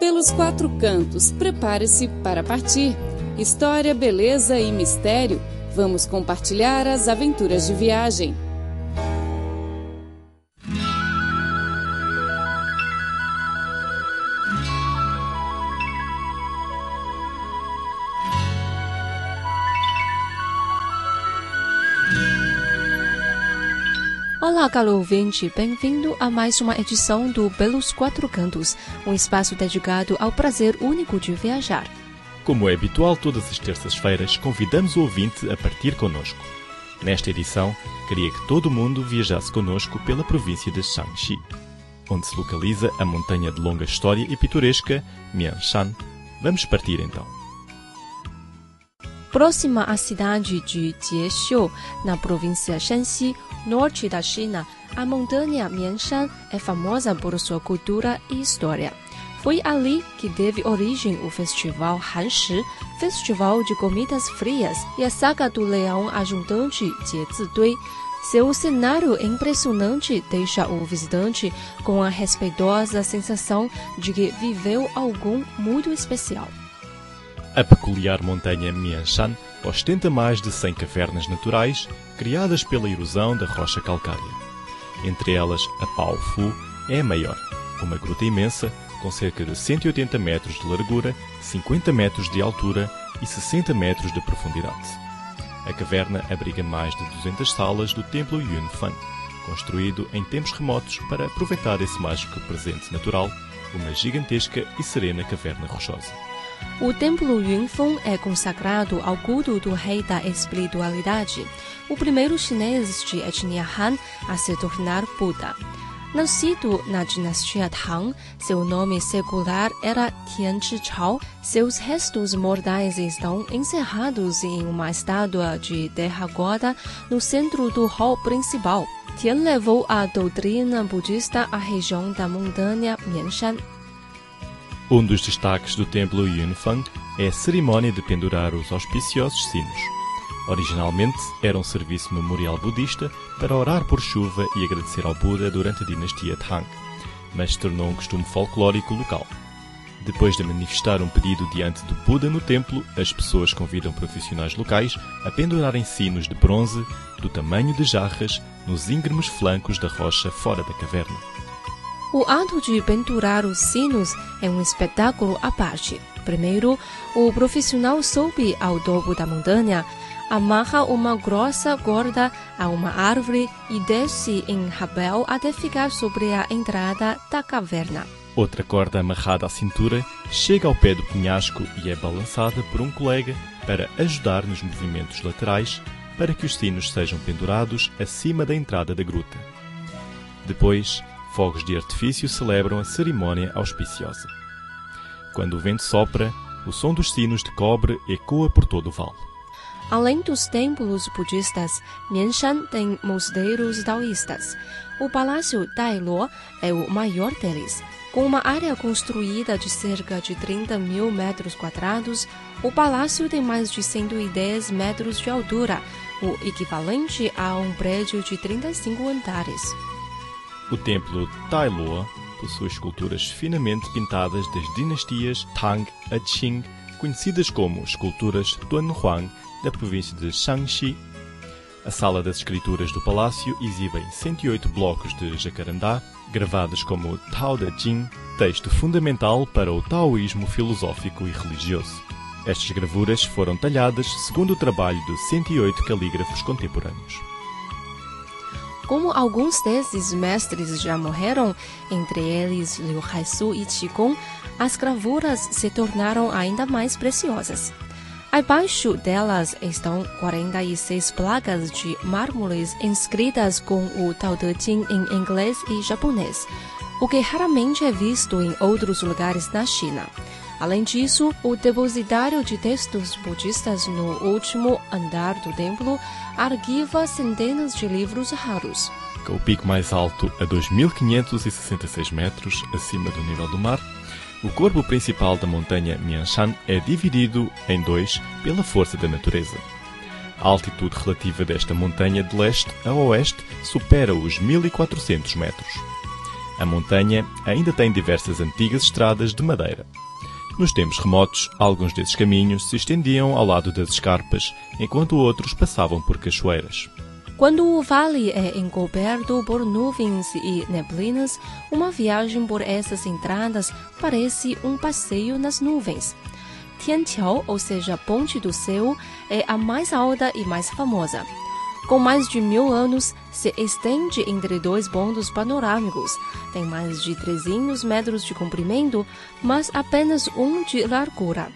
Pelos quatro cantos, prepare-se para partir. História, beleza e mistério. Vamos compartilhar as aventuras de viagem. Olá, caro ouvinte, bem-vindo a mais uma edição do Pelos Quatro Cantos, um espaço dedicado ao prazer único de viajar. Como é habitual todas as terças-feiras, convidamos o ouvinte a partir conosco. Nesta edição, queria que todo mundo viajasse conosco pela província de Shaanxi, onde se localiza a montanha de longa história e pitoresca Mianshan. Vamos partir então. Próxima à cidade de Jiexiu, na província Shanxi, norte da China, a montanha Mianshan é famosa por sua cultura e história. Foi ali que teve origem o festival Hanshi, festival de comidas frias, e a saga do leão ajudante Jiezidui. Seu cenário impressionante deixa o visitante com a respeitosa sensação de que viveu algo muito especial. A peculiar montanha Mianshan ostenta mais de 100 cavernas naturais criadas pela erosão da rocha calcária. Entre elas, a Pao Fu é a maior, uma gruta imensa com cerca de 180 metros de largura, 50 metros de altura e 60 metros de profundidade. A caverna abriga mais de 200 salas do templo Yunfan, construído em tempos remotos para aproveitar esse mágico presente natural, uma gigantesca e serena caverna rochosa. O templo Yunfeng é consagrado ao culto do rei da espiritualidade, o primeiro chinês de etnia Han a se tornar Buda. Nascido na dinastia Tang, seu nome secular era Tian Chao. Seus restos mortais estão encerrados em uma estátua de terra gorda no centro do hall principal. Tian levou a doutrina budista à região da montanha Mianshan. Um dos destaques do templo Yunfeng é a cerimónia de pendurar os auspiciosos sinos. Originalmente era um serviço memorial budista para orar por chuva e agradecer ao Buda durante a dinastia Tang, mas se tornou um costume folclórico local. Depois de manifestar um pedido diante do Buda no templo, as pessoas convidam profissionais locais a pendurarem sinos de bronze do tamanho de jarras nos íngremes flancos da rocha fora da caverna. O ato de pendurar os sinos é um espetáculo à parte. Primeiro, o profissional sobe ao topo da montanha, amarra uma grossa corda a uma árvore e desce em rapel até ficar sobre a entrada da caverna. Outra corda amarrada à cintura chega ao pé do penhasco e é balançada por um colega para ajudar nos movimentos laterais para que os sinos sejam pendurados acima da entrada da gruta. Depois, fogos de artifício celebram a cerimônia auspiciosa. Quando o vento sopra, o som dos sinos de cobre ecoa por todo o vale. Além dos templos budistas, Mianshan tem mosteiros taoístas. O Palácio Dailuo é o maior deles. Com uma área construída de cerca de 30 mil metros quadrados, o palácio tem mais de 110 metros de altura, o equivalente a um prédio de 35 andares. O templo Tailuo possui esculturas finamente pintadas das dinastias Tang a Qing, conhecidas como esculturas Dunhuang da província de Shaanxi. A sala das escrituras do palácio exibe 108 blocos de jacarandá, gravados como Tao Te Ching, texto fundamental para o taoísmo filosófico e religioso. Estas gravuras foram talhadas segundo o trabalho de 108 calígrafos contemporâneos. Como alguns desses mestres já morreram, entre eles Liu Haisu e Qigong, as gravuras se tornaram ainda mais preciosas. Abaixo delas estão 46 placas de mármores inscritas com o Tao Te Ching em inglês e japonês, o que raramente é visto em outros lugares na China. Além disso, o depositário de textos budistas no último andar do templo arquiva centenas de livros raros. O pico mais alto a 2.566 metros acima do nível do mar, o corpo principal da montanha Mianshan é dividido em dois pela força da natureza. A altitude relativa desta montanha de leste a oeste supera os 1400 metros. A montanha ainda tem diversas antigas estradas de madeira. Nos tempos remotos, alguns desses caminhos se estendiam ao lado das escarpas, enquanto outros passavam por cachoeiras. Quando o vale é encoberto por nuvens e neblinas, uma viagem por essas entradas parece um passeio nas nuvens. Tianqiao, ou seja, Ponte do Céu, é a mais alta e mais famosa. Com mais de mil anos, se estende entre dois pontos panorâmicos. Tem mais de 300 metros de comprimento, mas apenas um de largura.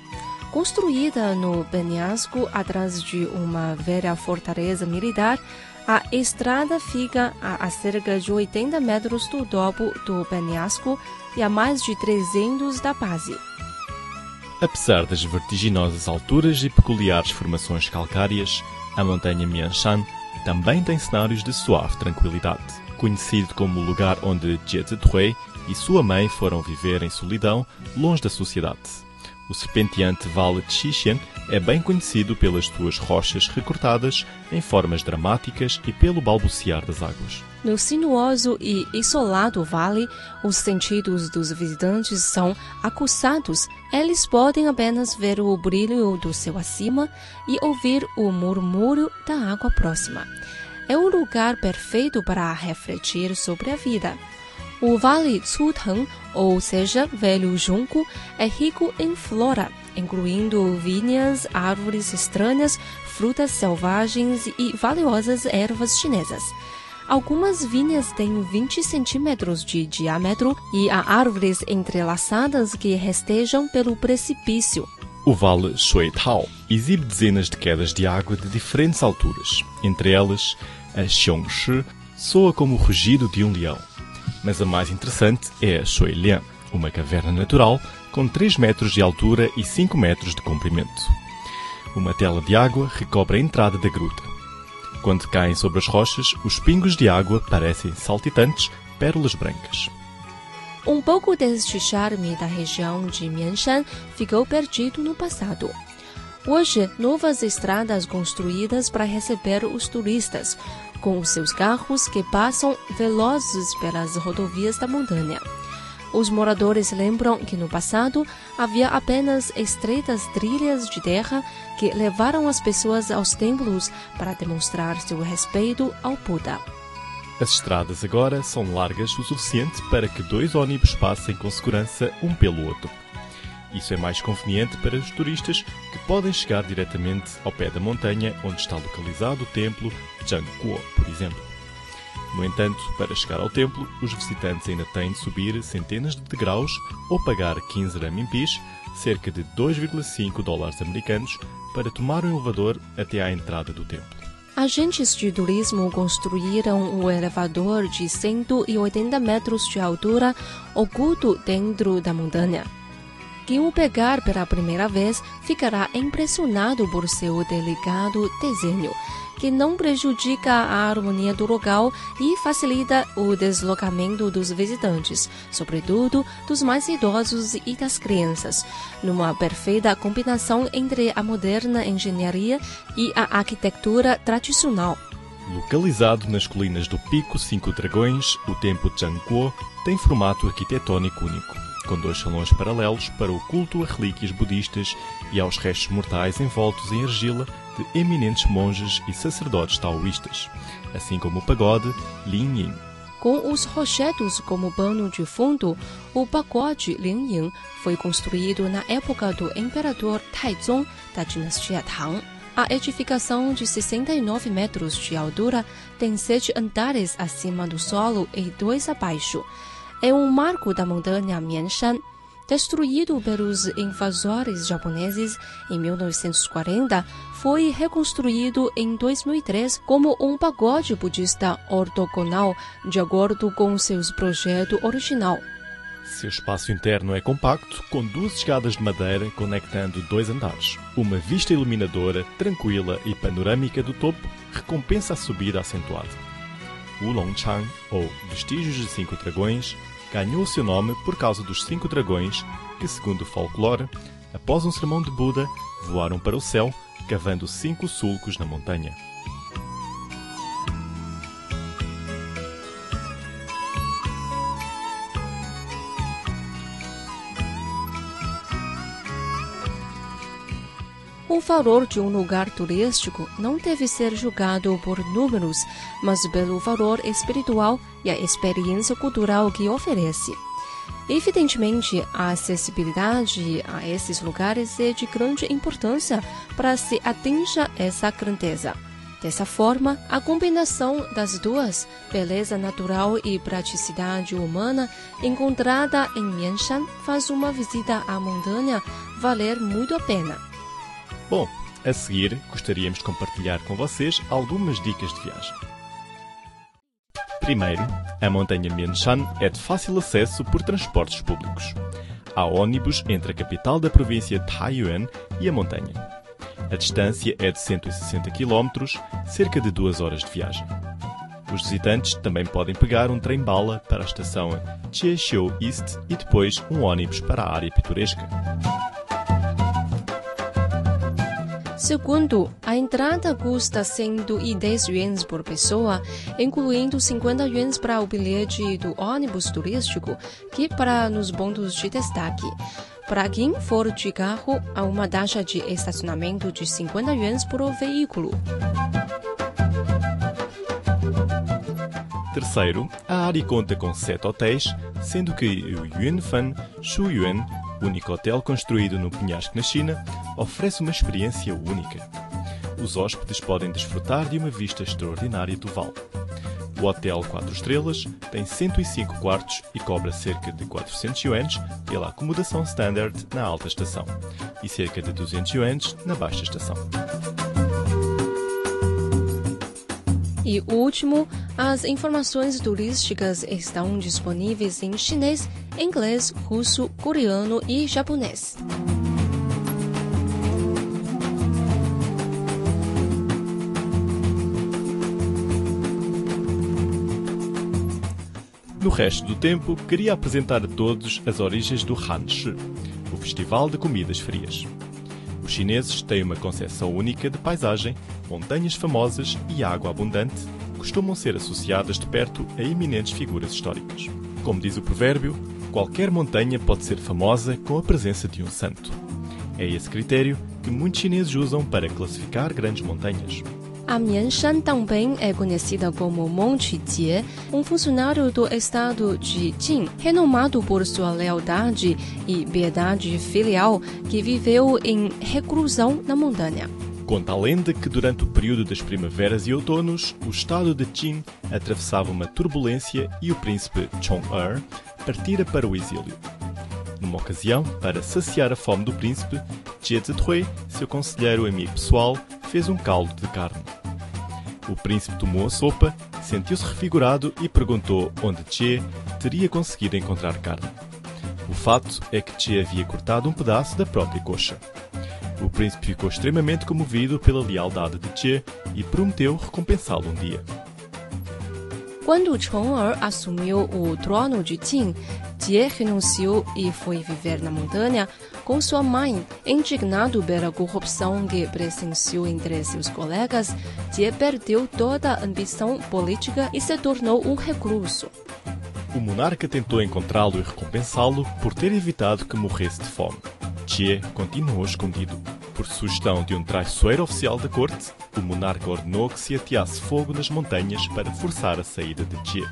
Construída no penhasco atrás de uma velha fortaleza militar, a estrada fica a, cerca de 80 metros do topo do penhasco e a mais de 300 da base. Apesar das vertiginosas alturas e peculiares formações calcárias, a montanha Mianshan também tem cenários de suave tranquilidade. Conhecido como o lugar onde Jie Zitui e sua mãe foram viver em solidão, longe da sociedade. O serpenteante Vale de Xixian é bem conhecido pelas suas rochas recortadas em formas dramáticas e pelo balbuciar das águas. No sinuoso e isolado vale, os sentidos dos visitantes são acusados. Eles podem apenas ver o brilho do céu acima e ouvir o murmúrio da água próxima. É o lugar perfeito para refletir sobre a vida. O Vale Tsutang, ou seja, Velho Junco, é rico em flora, incluindo vinhas, árvores estranhas, frutas selvagens e valiosas ervas chinesas. Algumas vinhas têm 20 centímetros de diâmetro e há árvores entrelaçadas que rastejam pelo precipício. O vale Shuitao exibe dezenas de quedas de água de diferentes alturas. Entre elas, a Xiongshi soa como o rugido de um leão mas a mais interessante é a Shuilian, uma caverna natural com 3 metros de altura e 5 metros de comprimento. Uma tela de água recobre a entrada da gruta. Quando caem sobre as rochas, os pingos de água parecem saltitantes pérolas brancas. Um pouco deste charme da região de Mianshan ficou perdido no passado. Hoje, novas estradas construídas para receber os turistas, com os seus carros que passam velozes pelas rodovias da montanha. Os moradores lembram que no passado havia apenas estreitas trilhas de terra que levaram as pessoas aos templos para demonstrar seu respeito ao Buda. As estradas agora são largas o suficiente para que dois ônibus passem com segurança um pelo outro. Isso é mais conveniente para os turistas que podem chegar diretamente ao pé da montanha onde está localizado o templo Zhangguo, por exemplo. No entanto, para chegar ao templo, os visitantes ainda têm de subir centenas de degraus ou pagar 15 renminbis, cerca de 2,5 dólares americanos, para tomar um elevador até à entrada do templo. Agentes de turismo construíram o elevador de 180 metros de altura oculto dentro da montanha. Quem o pegar pela primeira vez ficará impressionado por seu delicado desenho, que não prejudica a harmonia do local e facilita o deslocamento dos visitantes, sobretudo dos mais idosos e das crianças, numa perfeita combinação entre a moderna engenharia e a arquitetura tradicional. Localizado nas colinas do Pico Cinco Dragões, o Templo Zhangguo tem formato arquitetônico único com dois salões paralelos para o culto a relíquias budistas e aos restos mortais envoltos em argila de eminentes monges e sacerdotes taoístas, assim como o pagode Lin Yin. Com os rochedos como pano de fundo, o pagode Lin Yin foi construído na época do imperador Taizong da dinastia Tang. A edificação de 69 metros de altura tem sete andares acima do solo e dois abaixo é um marco da montanha Mianshan. Destruído pelos invasores japoneses em 1940, foi reconstruído em 2003 como um pagode budista ortogonal, de acordo com seu projeto original. Seu espaço interno é compacto, com duas escadas de madeira conectando dois andares. Uma vista iluminadora, tranquila e panorâmica do topo recompensa a subida acentuada. O Longchang, ou Vestígios de Cinco Dragões, ganhou seu nome por causa dos cinco dragões que, segundo o folclore, após um sermão de Buda, voaram para o céu, cavando cinco sulcos na montanha. O valor de um lugar turístico não deve ser julgado por números, mas pelo valor espiritual e a experiência cultural que oferece. Evidentemente, a acessibilidade a esses lugares é de grande importância para se atinja essa grandeza. Dessa forma, a combinação das duas, beleza natural e praticidade humana, encontrada em Mianshan, faz uma visita à montanha valer muito a pena. Bom, a seguir gostaríamos de compartilhar com vocês algumas dicas de viagem. Primeiro, a montanha Mianshan é de fácil acesso por transportes públicos. Há ônibus entre a capital da província Taiyuan e a montanha. A distância é de 160 km, cerca de 2 horas de viagem. Os visitantes também podem pegar um trem-bala para a estação Chiexiu East e depois um ônibus para a área pitoresca. Segundo, a entrada custa 110 yuans por pessoa, incluindo 50 yuans para o bilhete do ônibus turístico, que para nos pontos de destaque. Para quem for de carro, há uma taxa de estacionamento de 50 yuans por veículo. Terceiro, a área conta com sete hotéis, sendo que o Yunfan Shuyuan, único hotel construído no penhasco na China, oferece uma experiência única. Os hóspedes podem desfrutar de uma vista extraordinária do vale. O Hotel 4 Estrelas tem 105 quartos e cobra cerca de 400 yuans pela acomodação standard na alta estação e cerca de 200 yuans na baixa estação. E último, as informações turísticas estão disponíveis em chinês, inglês, russo, coreano e japonês. No resto do tempo, queria apresentar a todos as origens do Hanshi, o Festival de Comidas Frias. Os chineses têm uma concepção única de paisagem, montanhas famosas e água abundante, costumam ser associadas de perto a eminentes figuras históricas. Como diz o provérbio, qualquer montanha pode ser famosa com a presença de um santo. É esse critério que muitos chineses usam para classificar grandes montanhas. A Mianshan também é conhecida como Monte Jie, um funcionário do estado de Jing, renomado por sua lealdade e piedade filial, que viveu em reclusão na montanha. Conta a lenda que durante o período das primaveras e outonos, o estado de Qin atravessava uma turbulência e o príncipe Chong-er partira para o exílio. Numa ocasião, para saciar a fome do príncipe, Jie Zitui, seu conselheiro amigo pessoal, fez um caldo de carne. O príncipe tomou a sopa, sentiu-se refigurado e perguntou onde Che teria conseguido encontrar carne. O fato é que Che havia cortado um pedaço da própria coxa. O príncipe ficou extremamente comovido pela lealdade de Che e prometeu recompensá-lo um dia. Quando Chong-er assumiu o trono de Qin, Jie renunciou e foi viver na montanha com sua mãe. Indignado pela corrupção que presenciou entre seus colegas, Jie perdeu toda a ambição política e se tornou um recluso. O monarca tentou encontrá-lo e recompensá-lo por ter evitado que morresse de fome. Jie continuou escondido. Por sugestão de um traiçoeiro oficial da corte, o monarca ordenou que se ateasse fogo nas montanhas para forçar a saída de Jie.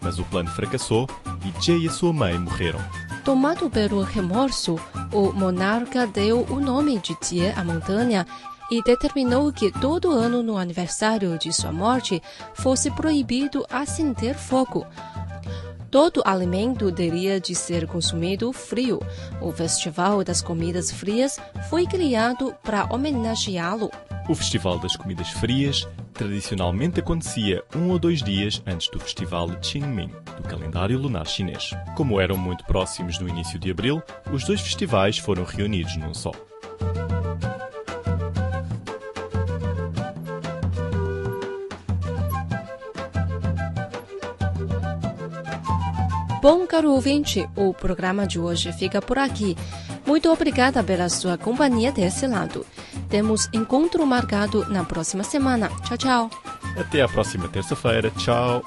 Mas o plano fracassou e Jie e a sua mãe morreram. Tomado pelo remorso, o monarca deu o nome de Jie à montanha e determinou que todo ano no aniversário de sua morte fosse proibido acender fogo. Todo alimento teria de ser consumido frio. O Festival das Comidas Frias foi criado para homenageá-lo. O Festival das Comidas Frias tradicionalmente acontecia um ou dois dias antes do Festival Qingming, do calendário lunar chinês. Como eram muito próximos no início de abril, os dois festivais foram reunidos num só. Bom, caro ouvinte, o programa de hoje fica por aqui. Muito obrigada pela sua companhia desse lado. Temos encontro marcado na próxima semana. Tchau, tchau. Até a próxima terça-feira. Tchau.